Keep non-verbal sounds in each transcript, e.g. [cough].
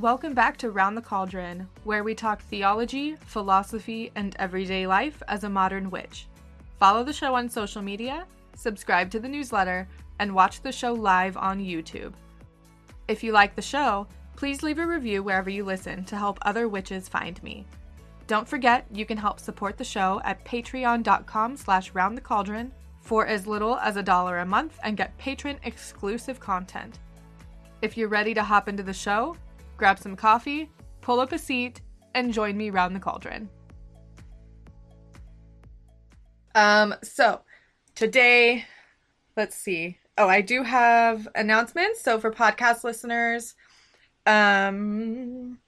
Welcome back to Round the Cauldron, where we talk theology, philosophy, and everyday life as a modern witch. Follow the show on social media, subscribe to the newsletter, and watch the show live on YouTube. If you like the show, please leave a review wherever you listen to help other witches find me. Don't forget, you can help support the show at patreon.com slash roundthecauldron for as little as a dollar a month and get patron exclusive content. If you're ready to hop into the show, grab some coffee, pull up a seat, and join me round the cauldron. Um, so today, let's see. Oh, I do have announcements. So for podcast listeners, um,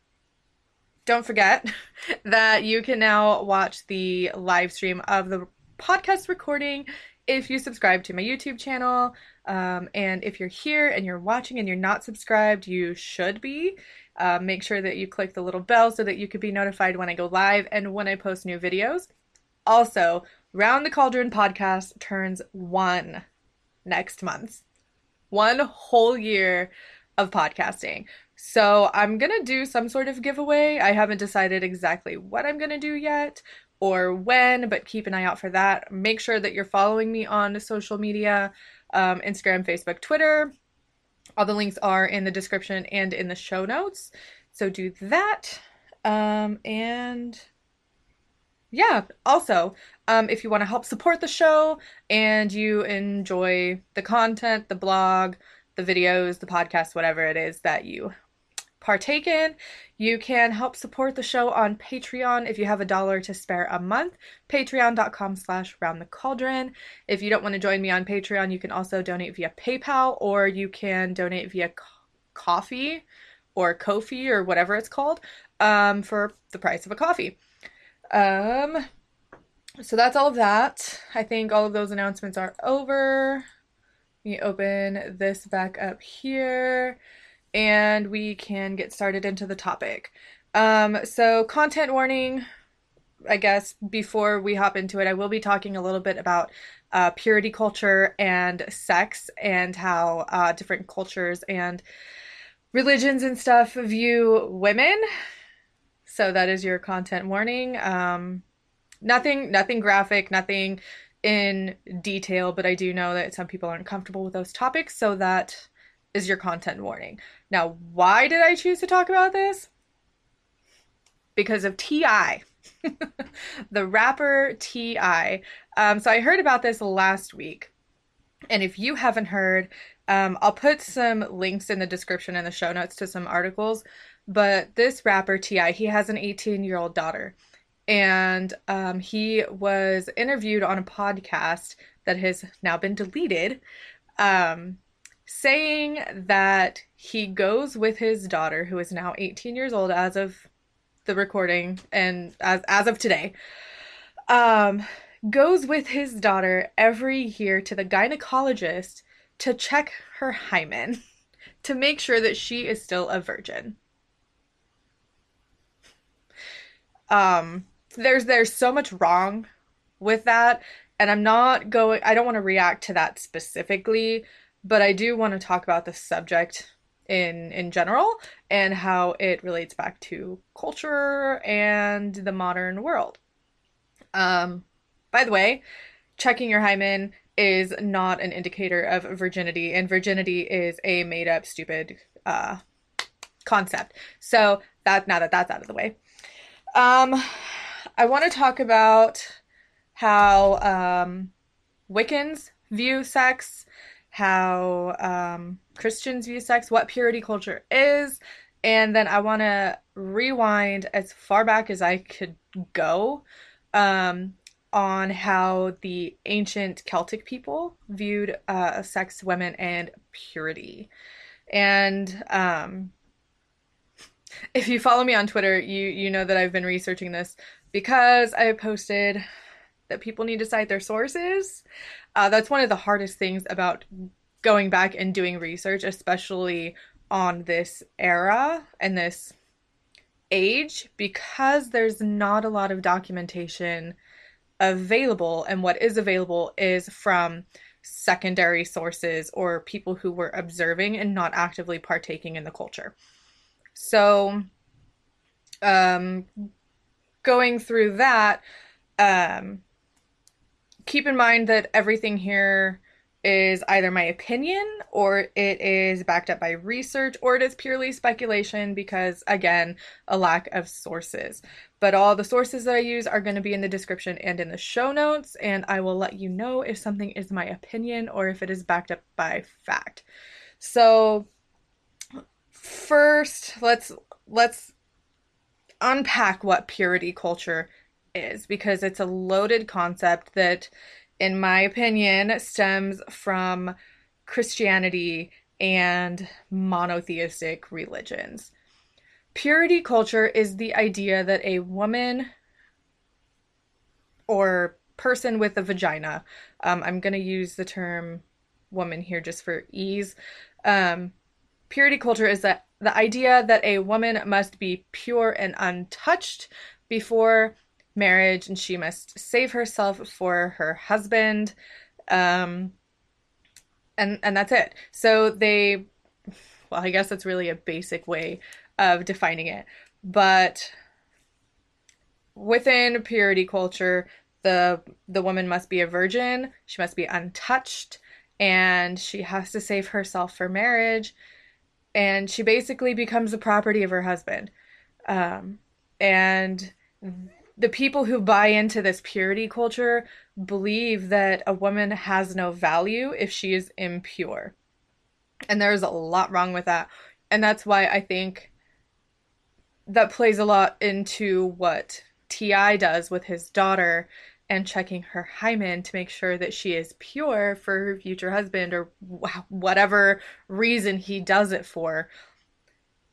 don't forget [laughs] that you can now watch the live stream of the podcast recording if you subscribe to my YouTube channel. Um, and if you're here and you're watching and you're not subscribed, you should be. Uh, make sure that you click the little bell so that you can be notified when I go live and when I post new videos. Also, Round the Cauldron podcast turns one next month. One whole year of podcasting. So I'm going to do some sort of giveaway. I haven't decided exactly what I'm going to do yet or when, but keep an eye out for that. Make sure that you're following me on social media um, Instagram, Facebook, Twitter. All the links are in the description and in the show notes. So do that. Um, and yeah, also, um, if you want to help support the show and you enjoy the content, the blog, the videos, the podcast, whatever it is that you partake in. You can help support the show on Patreon if you have a dollar to spare a month. Patreon.com slash round the cauldron. If you don't want to join me on Patreon, you can also donate via PayPal or you can donate via coffee or Ko-fi or whatever it's called um, for the price of a coffee. Um, so that's all of that. I think all of those announcements are over. Let me open this back up here and we can get started into the topic. Um, so, content warning, I guess, before we hop into it, I will be talking a little bit about uh, purity culture and sex and how uh, different cultures and religions and stuff view women. So, that is your content warning. Um, nothing, nothing graphic, nothing in detail, but I do know that some people aren't comfortable with those topics, so that is your content warning. Now, why did I choose to talk about this? Because of T.I., [laughs] the rapper T.I. Um, so I heard about this last week. And if you haven't heard, um, I'll put some links in the description and the show notes to some articles. But this rapper, T.I., he has an 18 year old daughter. And um, he was interviewed on a podcast that has now been deleted. Um, saying that he goes with his daughter, who is now 18 years old as of the recording and as, as of today, um, goes with his daughter every year to the gynecologist to check her hymen [laughs] to make sure that she is still a virgin. Um, there's there's so much wrong with that, and I'm not going. I don't want to react to that specifically but I do want to talk about the subject in in general and how it relates back to culture and the modern world. Um, by the way, checking your hymen is not an indicator of virginity, and virginity is a made up, stupid uh, concept. So that now that that's out of the way, um, I want to talk about how um, Wiccans view sex how um, Christians view sex, what purity culture is, and then I want to rewind as far back as I could go um, on how the ancient Celtic people viewed uh, sex, women, and purity. And um, if you follow me on Twitter, you you know that I've been researching this because I posted that people need to cite their sources. Uh, that's one of the hardest things about going back and doing research, especially on this era and this age, because there's not a lot of documentation available. And what is available is from secondary sources or people who were observing and not actively partaking in the culture. So, um, going through that, um, keep in mind that everything here is either my opinion or it is backed up by research or it is purely speculation because, again, a lack of sources. But all the sources that I use are going to be in the description and in the show notes, and I will let you know if something is my opinion or if it is backed up by fact. So, first, let's let's unpack what purity culture is because it's a loaded concept that in my opinion, stems from Christianity and monotheistic religions. Purity culture is the idea that a woman or person with a vagina, um, I'm going to use the term woman here just for ease. Um, purity culture is that the idea that a woman must be pure and untouched before marriage and she must save herself for her husband. Um and and that's it. So they well i guess that's really a basic way of defining it. But within purity culture the the woman must be a virgin. She must be untouched. And she has to save herself for marriage. And she basically becomes the property of her husband. Um, and the people who buy into this purity culture believe that a woman has no value if she is impure. And there's a lot wrong with that. And that's why I think that plays a lot into what T.I. does with his daughter and checking her hymen to make sure that she is pure for her future husband or whatever reason he does it for.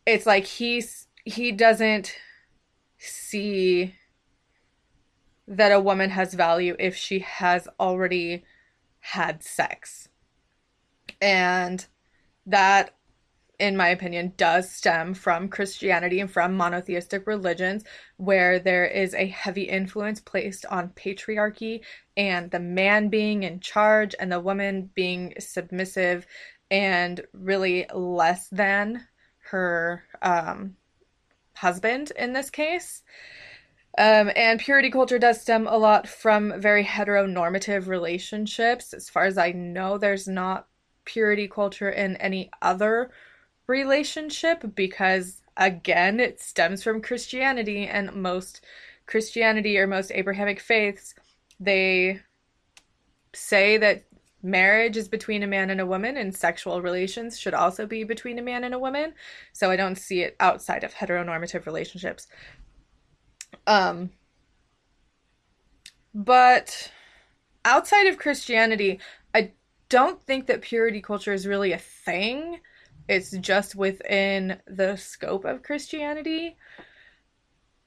It's like he's he doesn't see that a woman has value if she has already had sex. And that, in my opinion, does stem from Christianity and from monotheistic religions, where there is a heavy influence placed on patriarchy and the man being in charge and the woman being submissive and really less than her um, husband in this case. Um, and purity culture does stem a lot from very heteronormative relationships. As far as I know, there's not purity culture in any other relationship because, again, it stems from Christianity, and most Christianity or most Abrahamic faiths, they say that marriage is between a man and a woman, and sexual relations should also be between a man and a woman. So I don't see it outside of heteronormative relationships. Um, but outside of Christianity, I don't think that purity culture is really a thing. It's just within the scope of Christianity.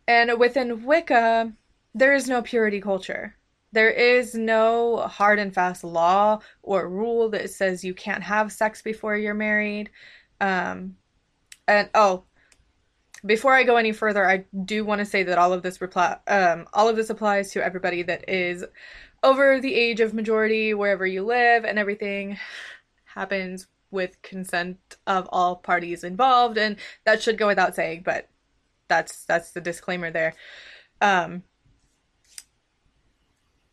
And within Wicca, there is no purity culture. There is no hard and fast law or rule that says you can't have sex before you're married. Um, and oh, before I go any further, I do want to say that all of this reply, um, all of this applies to everybody that is over the age of majority, wherever you live, and everything happens with consent of all parties involved, and that should go without saying. But that's that's the disclaimer there. Um,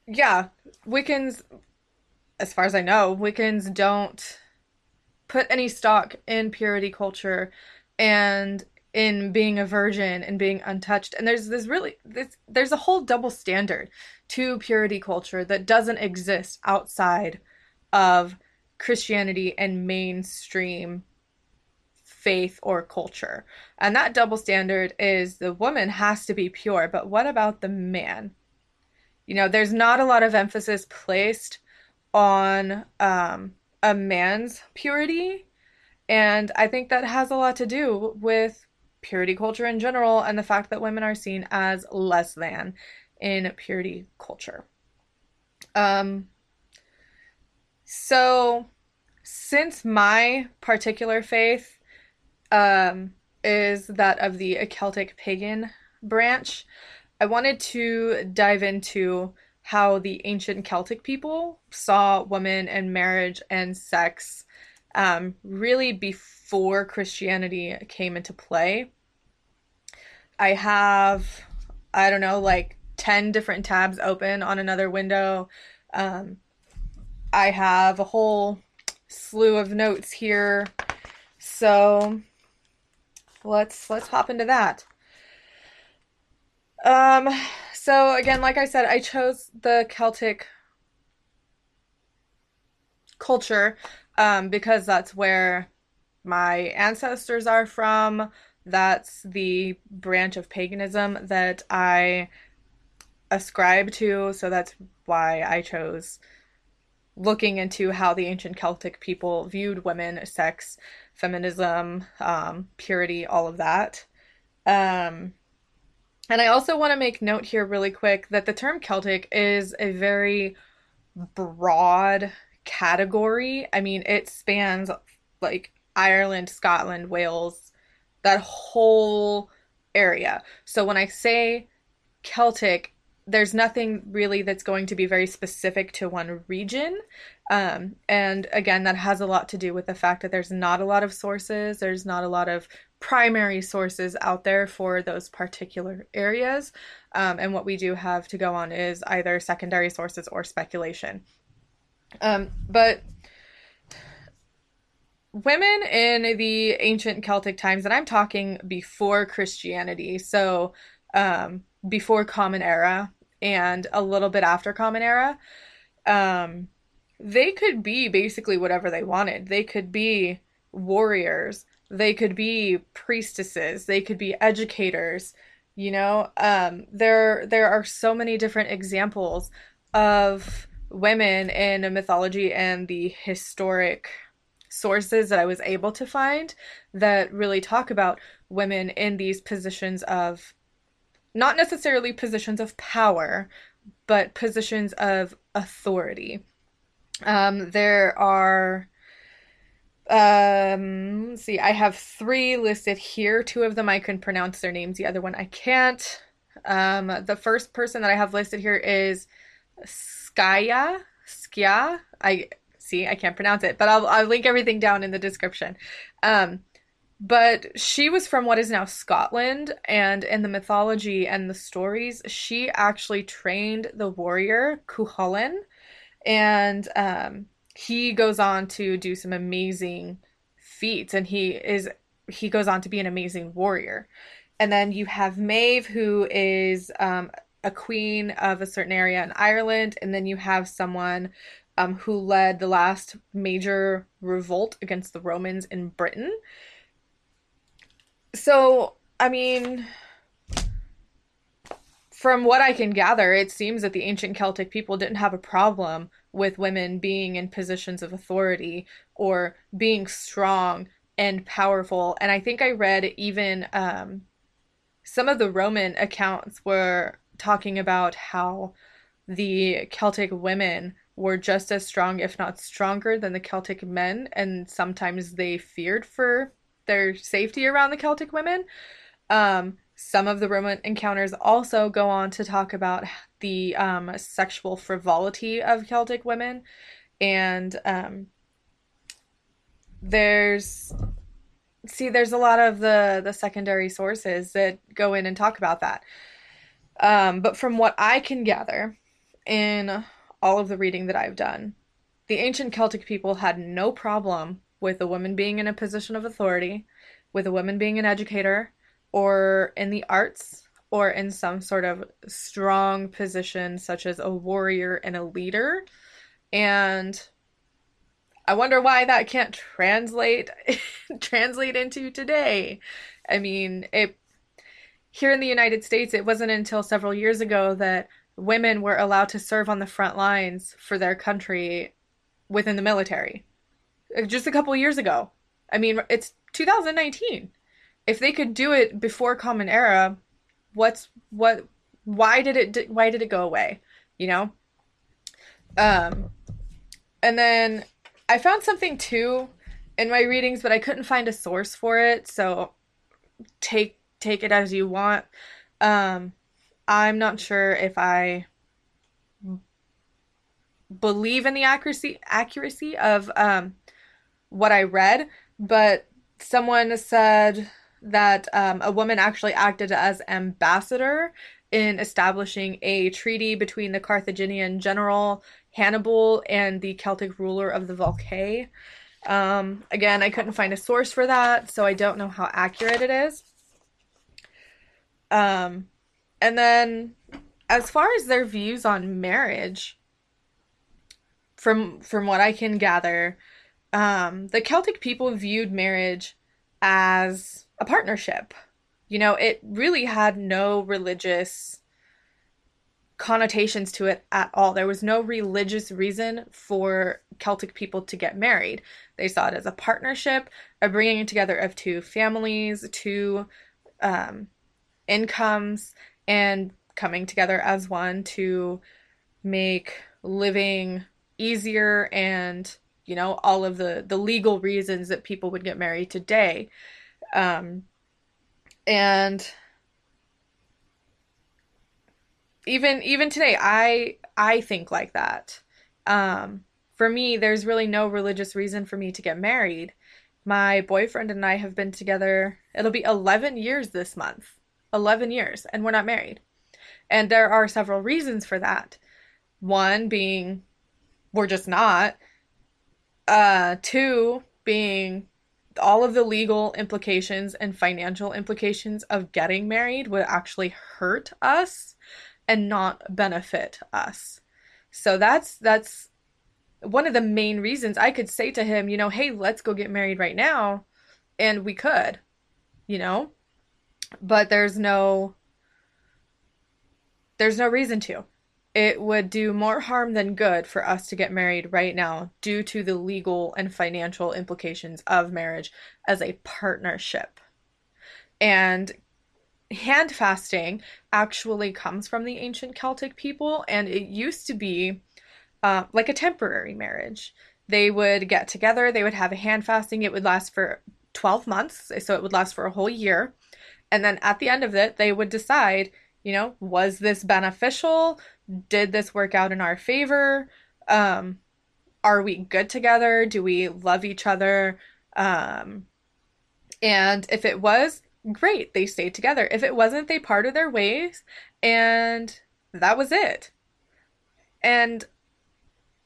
yeah, Wiccans, as far as I know, Wiccans don't put any stock in purity culture and in being a virgin and being untouched. And there's this really this, there's a whole double standard to purity culture that doesn't exist outside of christianity and mainstream faith or culture. And that double standard is the woman has to be pure but what about the man? You know there's not a lot of emphasis placed on um, a man's purity. And I think that has a lot to do with purity culture in general and the fact that women are seen as less than in purity culture. Um, so, since my particular faith um, is that of the Celtic pagan branch, I wanted to dive into how the ancient Celtic people saw women and marriage and sex um, really before Christianity came into play. I have, I don't know, like 10 different tabs open on another window. Um, I have a whole slew of notes here. So let's let's hop into that. Um so again, like I said, I chose the Celtic culture um, because that's where my ancestors are from. That's the branch of paganism that I ascribe to. So that's why I chose looking into how the ancient Celtic people viewed women, sex, feminism, um, purity, all of that. Um, and I also want to make note here, really quick, that the term Celtic is a very broad category. I mean, it spans like Ireland, Scotland, Wales, that whole area. So when I say Celtic, there's nothing really that's going to be very specific to one region. Um, and again, that has a lot to do with the fact that there's not a lot of sources, there's not a lot of primary sources out there for those particular areas. Um, and what we do have to go on is either secondary sources or speculation. Um, but women in the ancient Celtic times, and I'm talking before Christianity, so um, before Common Era and a little bit after Common Era, um, they could be basically whatever they wanted. They could be warriors, they could be priestesses, they could be educators. You know, um, there there are so many different examples of women in a mythology and the historic sources that I was able to find that really talk about women in these positions of not necessarily positions of power, but positions of authority. Um, there are, um, see, I have three listed here. Two of them I can pronounce their names, the other one I can't. Um, the first person that I have listed here is Skaya, Skia. I see, I can't pronounce it, but I'll, I'll link everything down in the description. Um, but she was from what is now Scotland, and in the mythology and the stories, she actually trained the warrior Cuchulainn, and um, he goes on to do some amazing feats, and he is he goes on to be an amazing warrior. And then you have Maeve, who is um, a queen of a certain area in Ireland, and then you have someone um, who led the last major revolt against the Romans in Britain. So, I mean, from what I can gather, it seems that the ancient Celtic people didn't have a problem with women being in positions of authority or being strong and powerful. And I think I read even um, some of the Roman accounts were talking about how the Celtic women were just as strong, if not stronger, than the Celtic men, and sometimes they feared for their safety around the Celtic women. Um, some of the Roman encounters also go on to talk about the um, sexual frivolity of Celtic women, and um, there's see there's a lot of the the secondary sources that go in and talk about that um, but from what I can gather in all of the reading that I've done, the ancient Celtic people had no problem with a woman being in a position of authority, with a woman being an educator, or in the arts, or in some sort of strong position, such as a warrior and a leader. And I wonder why that can't translate [laughs] translate into today. I mean, it here in the United States, it wasn't until several years ago that women were allowed to serve on the front lines for their country within the military. Uh, just a couple years ago. I mean, it's 2019. If they could do it before Common Era, what's what? Why did it? Why did it go away? You know. Um, and then I found something too in my readings, but I couldn't find a source for it. So take take it as you want. Um, I'm not sure if I believe in the accuracy accuracy of um, what I read, but someone said that um, a woman actually acted as ambassador in establishing a treaty between the Carthaginian general Hannibal and the Celtic ruler of the Volcae. Um, again, I couldn't find a source for that, so I don't know how accurate it is. Um, and then, as far as their views on marriage, from from what I can gather, um, the Celtic people viewed marriage as a partnership. You know, it really had no religious connotations to it at all. There was no religious reason for Celtic people to get married. They saw it as a partnership, a bringing together of two families, two um, incomes, and coming together as one to make living easier and you know all of the the legal reasons that people would get married today. Um and even even today i i think like that. Um for me there's really no religious reason for me to get married. My boyfriend and i have been together it'll be 11 years this month 11 years and we're not married and there are several reasons for that one being we're just not uh two being all of the legal implications and financial implications of getting married would actually hurt us and not benefit us. So that's that's one of the main reasons I could say to him, you know, hey, let's go get married right now and we could, you know? But there's no there's no reason to. It would do more harm than good for us to get married right now due to the legal and financial implications of marriage as a partnership. And hand fasting actually comes from the ancient Celtic people, and it used to be uh, like a temporary marriage. They would get together, they would have a hand fasting, it would last for 12 months, so it would last for a whole year. And then at the end of it, they would decide, you know, was this beneficial? Did this work out in our favor? Um, are we good together? Do we love each other? Um, and if it was, great, they stayed together. If it wasn't, they parted their ways and that was it. And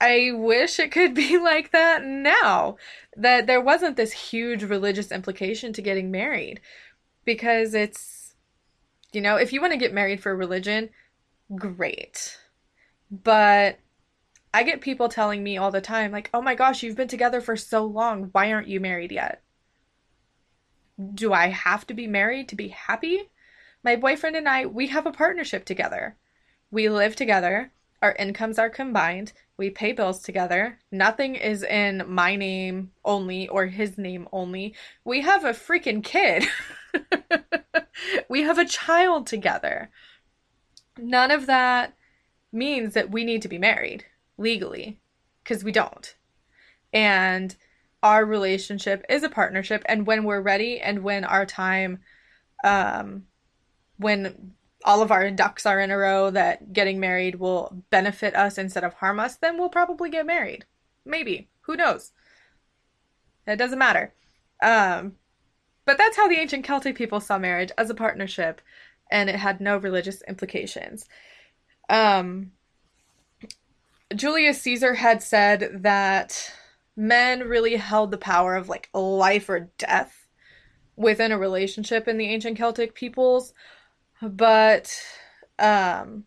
I wish it could [laughs] be like that now, that there wasn't this huge religious implication to getting married because it's, you know, if you want to get married for religion, great. But I get people telling me all the time, like, oh my gosh, you've been together for so long. Why aren't you married yet? do I have to be married to be happy? My boyfriend and I, we have a partnership together. We live together. Our incomes are combined. We pay bills together. Nothing is in my name only or his name only. We have a freaking kid. [laughs] we have a child together. None of that means that we need to be married legally because we don't. And our relationship is a partnership and when we're ready and when our time um when all of our ducks are in a row that getting married will benefit us instead of harm us then we'll probably get married. Maybe. Who knows? It doesn't matter. Um but that's how the ancient celtic people saw marriage as a partnership and it had no religious implications. Um Julius Caesar had said that men really held the power of like life or death within a relationship in the ancient Celtic peoples. But um,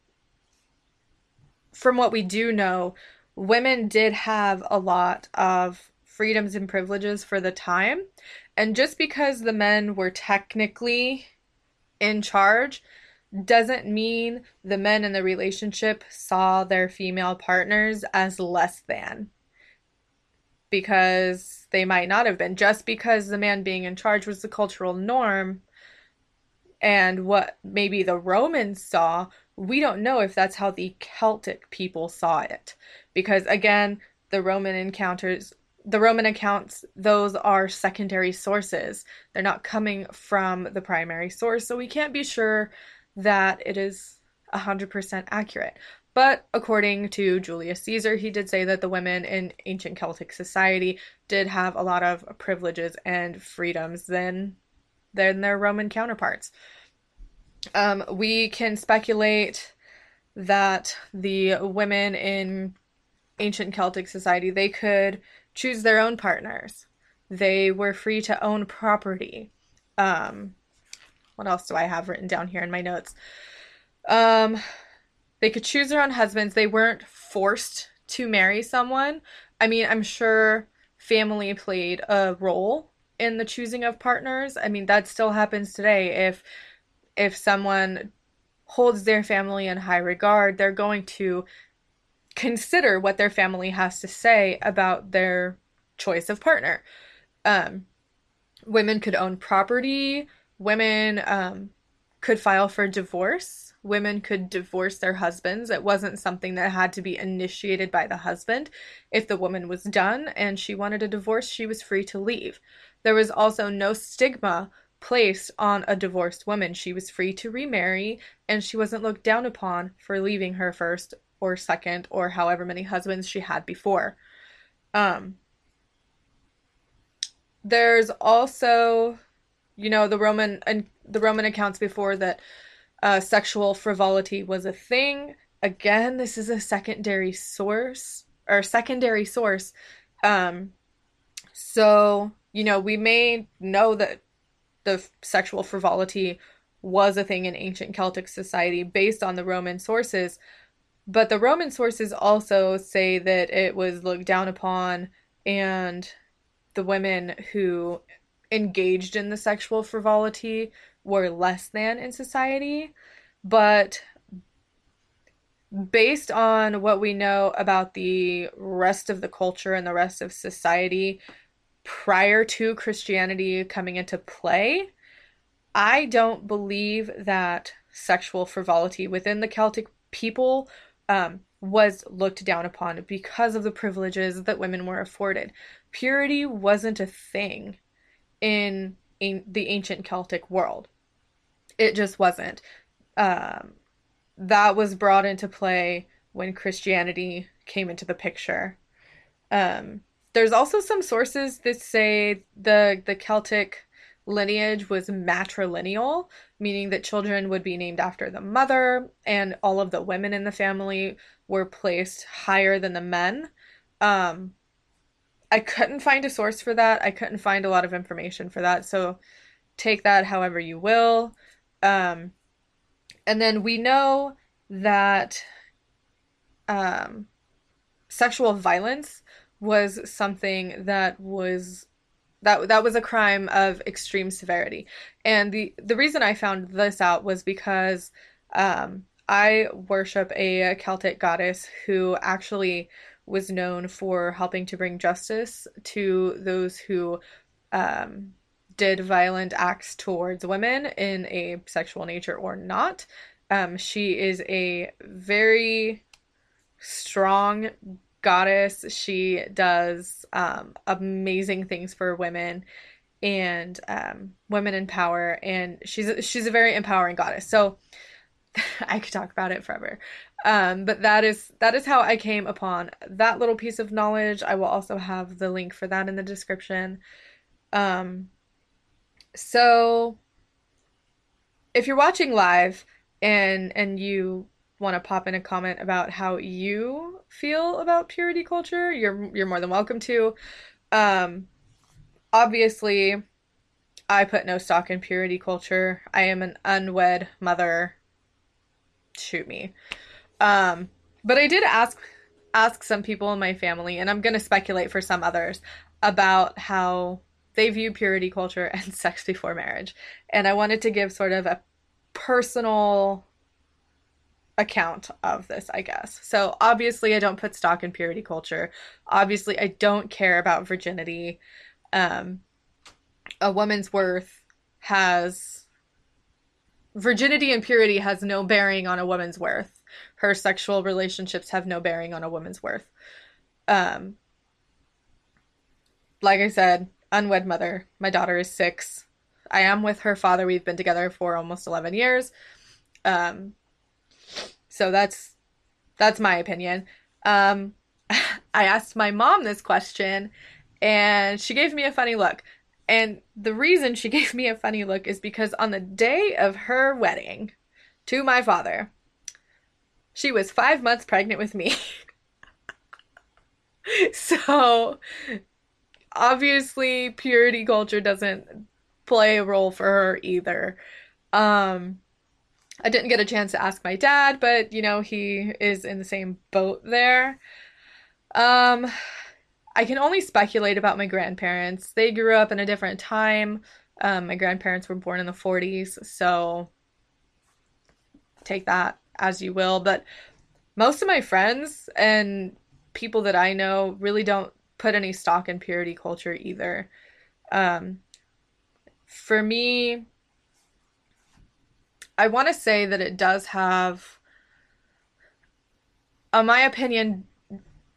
from what we do know, women did have a lot of freedoms and privileges for the time. And just because the men were technically in charge doesn't mean the men in the relationship saw their female partners as less than because they might not have been. Just because the man being in charge was the cultural norm and what maybe the Romans saw, we don't know if that's how the Celtic people saw it. Because again, the Roman encounters, the Roman accounts, those are secondary sources. They're not coming from the primary source, so we can't be sure that it is 100% accurate. But according to Julius Caesar, he did say that the women in ancient Celtic society did have a lot of privileges and freedoms than than their Roman counterparts. Um, we can speculate that the women in ancient Celtic society they could choose their own partners. They were free to own property. Um, what else do I have written down here in my notes? Um, they could choose their own husbands. They weren't forced to marry someone. I mean, I'm sure family played a role in the choosing of partners. I mean, that still happens today. If if someone holds their family in high regard, they're going to consider what their family has to say about their choice of partner. Um, women could own property. Women um, could file for divorce. Women could divorce their husbands. It wasn't something that had to be initiated by the husband. If the woman was done and she wanted a divorce, she was free to leave. There was also no stigma placed on a divorced woman. She was free to remarry and she wasn't looked down upon for leaving her first or second or however many husbands she had before. Um, there's also, you know, the Roman and the Roman accounts before that uh, sexual frivolity was a thing. Again, this is a secondary source or secondary source. Um, so you know, we may know that the sexual frivolity was a thing in ancient Celtic society based on the Roman sources, but the Roman sources also say that it was looked down upon and the women who engaged in the sexual frivolity were less than in society. But based on what we know about the rest of the culture and the rest of society, prior to Christianity coming into play, I don't believe that sexual frivolity within the Celtic people um, was looked down upon because of the privileges that women were afforded. Purity wasn't a thing in, in the ancient Celtic world. It just wasn't. Um, that was brought into play when Christianity came into the picture. Um, there's also some sources that say the the Celtic lineage was matrilineal, meaning that children would be named after the mother, and all of the women in the family were placed higher than the men. Um, I couldn't find a source for that. I couldn't find a lot of information for that. So take that however you will. Um, and then we know that um, sexual violence was something that was that that was a crime of extreme severity. And the the reason I found this out was because um, I worship a Celtic goddess who actually was known for helping to bring justice to those who um, did violent acts towards women in a sexual nature or not. Um, she is a very strong goddess. She does um, amazing things for women and um, women in power, and she's a, she's a very empowering goddess. So [laughs] I could talk about it forever. Um, but that is that is how I came upon that little piece of knowledge. I will also have the link for that in the description. Um, so if you're watching live and and you want to pop in a comment about how you feel about purity culture, you're you're more than welcome to. Um, obviously, I put no stock in purity culture. I am an unwed mother. Shoot me. Um, but I did ask ask some people in my family, and I'm gonna speculate for some others about how they view purity culture [laughs] and sex before marriage. And I wanted to give sort of a personal account of this, I guess. So obviously, I don't put stock in purity culture. Obviously, I don't care about virginity. Um, a woman's worth has virginity and purity has no bearing on a woman's worth. Her sexual relationships have no bearing on a woman's worth. Um, like I said, unwed mother. My daughter is six. I am with her father. We've been together for almost 11 years. Um, so that's That's my opinion. Um, [laughs] I asked my mom this question and she gave me a funny look. And the reason she [laughs] gave me a funny look is because on the day of her wedding to my father, she was five months pregnant with me. [laughs] so obviously, purity culture doesn't play a role for her either. Um, I didn't get a chance to ask my dad, but you know, he is in the same boat there. Um, I can only speculate about my grandparents. They grew up in a different time. Um, my grandparents were born in the 40s, so take that as you will. But most of my friends and people that I know really don't put any stock in purity culture either. Um, for me, I want to say that it does have, in my opinion,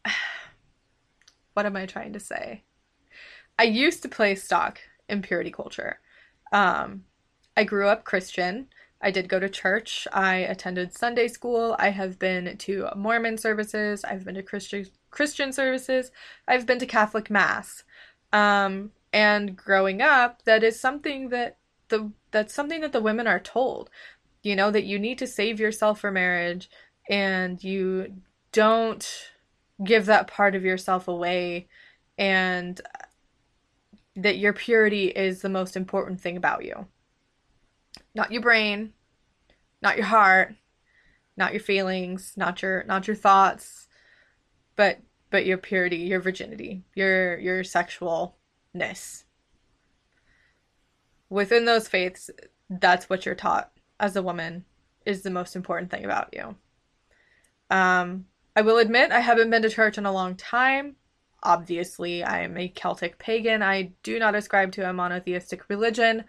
[sighs] what am I trying to say? I used to play stock in purity culture. Um, I grew up Christian. I did go to church. I attended Sunday school. I have been to Mormon services. I've been to Christian Christian services. I've been to Catholic mass. Um, and growing up, that is something that the that's something that the women are told. You know that you need to save yourself for marriage and you don't give that part of yourself away and that your purity is the most important thing about you. Not your brain, not your heart, not your feelings, not your not your thoughts, but but your purity, your virginity, your your sexualness within those faiths, that's what you're taught as a woman is the most important thing about you. Um, I will admit I haven't been to church in a long time. Obviously, I am a Celtic pagan. I do not ascribe to a monotheistic religion.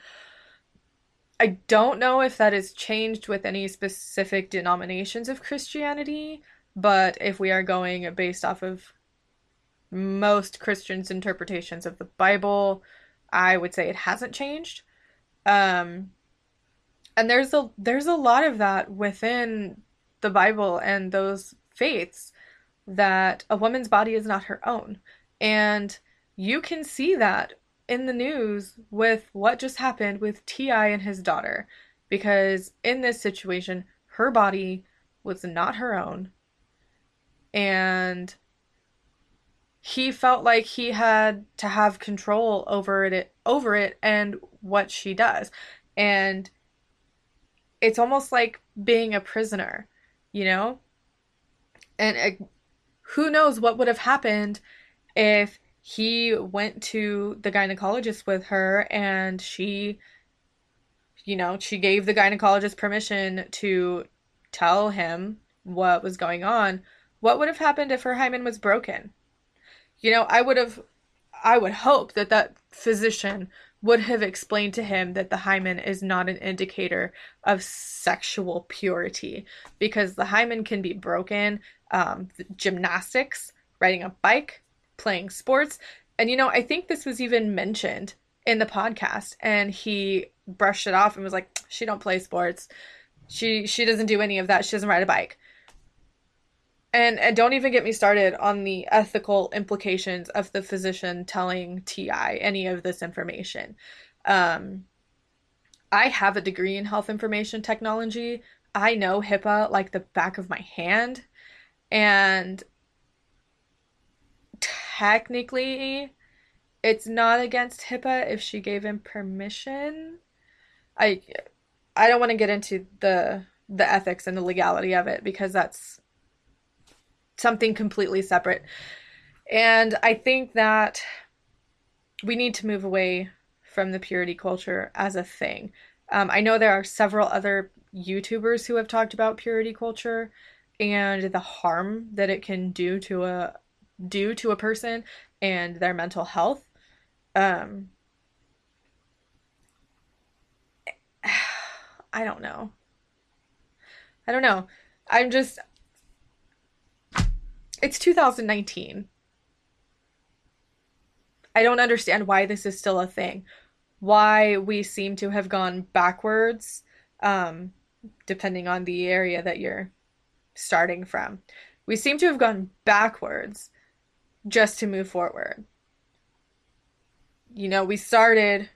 I don't know if that has changed with any specific denominations of Christianity, but if we are going based off of most Christians' interpretations of the Bible, I would say it hasn't changed. Um, and there's a there's a lot of that within the Bible and those faiths that a woman's body is not her own. And you can see that in the news with what just happened with T.I. and his daughter. Because in this situation, her body was not her own. And he felt like he had to have control over it over it and what she does. And it's almost like being a prisoner you know? And uh, who knows what would have happened if he went to the gynecologist with her and she you know she gave the gynecologist permission to tell him what was going on what would have happened if her hymen was broken you know, I would have, I would hope that that physician would have explained to him that the hymen is not an indicator of sexual purity because the hymen can be broken. Um, gymnastics, riding a bike, playing sports. And, you know, I think this was even mentioned in the podcast and he brushed it off and was like, she don't play sports. She, she doesn't do any of that. She doesn't ride a bike. And, and don't even get me started on the ethical implications of the physician telling TI any of this information. Um, I have a degree in health information technology. I know HIPAA like the back of my hand. And technically, it's not against HIPAA if she gave him permission. I I don't want to get into the the ethics and the legality of it because that's something completely separate. And I think that we need to move away from the purity culture as a thing. Um, I know there are several other YouTubers who have talked about purity culture and the harm that it can do to a do to a person and their mental health. Um, [sighs] I don't know. I don't know. I'm just it's 2019. I don't understand why this is still a thing. Why we seem to have gone backwards, um, depending on the area that you're starting from. We seem to have gone backwards just to move forward. You know, we started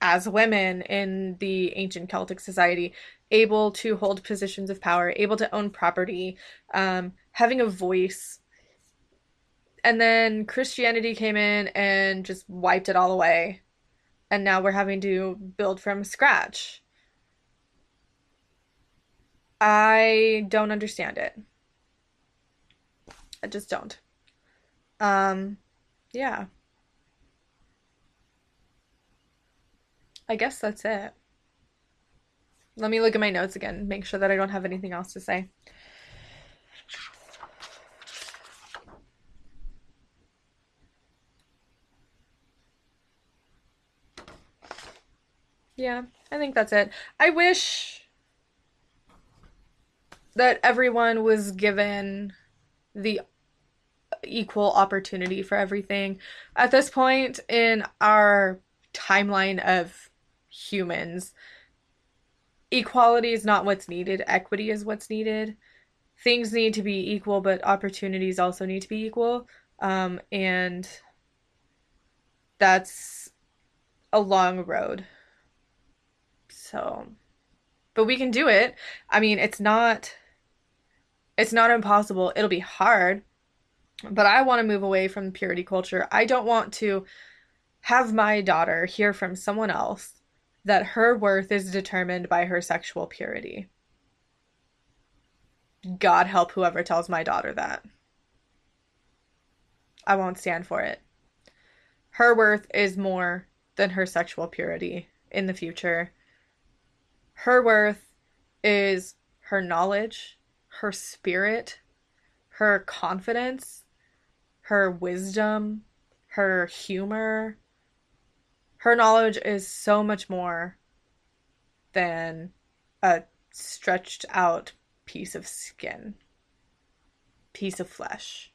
as women in the ancient Celtic society, able to hold positions of power, able to own property, um, having a voice. And then Christianity came in and just wiped it all away. And now we're having to build from scratch. I don't understand it. I just don't. Um, yeah. I guess that's it. Let me look at my notes again, make sure that I don't have anything else to say. Yeah, I think that's it. I wish that everyone was given the equal opportunity for everything. At this point in our timeline of humans, equality is not what's needed, equity is what's needed. Things need to be equal, but opportunities also need to be equal. Um, and that's a long road. So, but we can do it. I mean, it's not it's not impossible. It'll be hard, but I want to move away from purity culture. I don't want to have my daughter hear from someone else that her worth is determined by her sexual purity. God help whoever tells my daughter that. I won't stand for it. Her worth is more than her sexual purity in the future. Her worth is her knowledge, her spirit, her confidence, her wisdom, her humor. Her knowledge is so much more than a stretched out piece of skin, piece of flesh.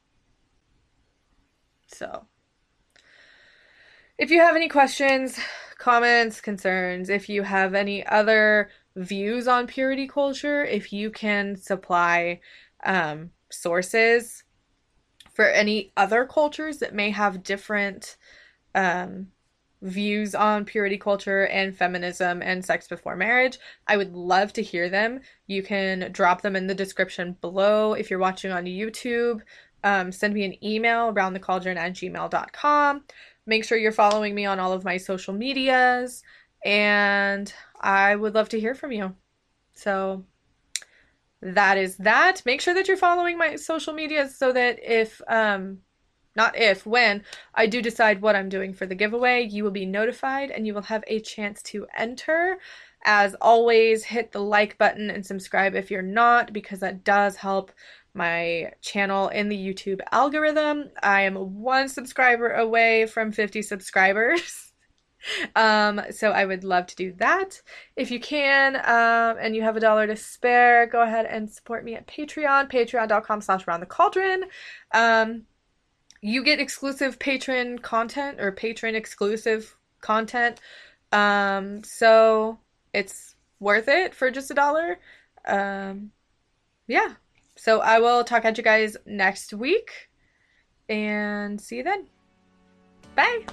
So, if you have any questions, comments, concerns, if you have any other views on purity culture, if you can supply um, sources for any other cultures that may have different um, views on purity culture and feminism and sex before marriage, I would love to hear them. You can drop them in the description below if you're watching on YouTube. Um, send me an email around the cauldron at gmail.com. Make sure you're following me on all of my social medias, and I would love to hear from you. So that is that. Make sure that you're following my social medias so that if um not if, when I do decide what I'm doing for the giveaway, you will be notified and you will have a chance to enter. As always, hit the like button and subscribe if you're not, because that does help my channel in the YouTube algorithm. I am one subscriber away from 50 subscribers. [laughs] um, so I would love to do that. If you can, um, and you have a dollar to spare, go ahead and support me at Patreon, patreon.com slash around the cauldron. Um, you get exclusive patron content or patron exclusive content. Um, so it's worth it for just a dollar. Um, yeah. So I will talk at you guys next week and see you then. Bye.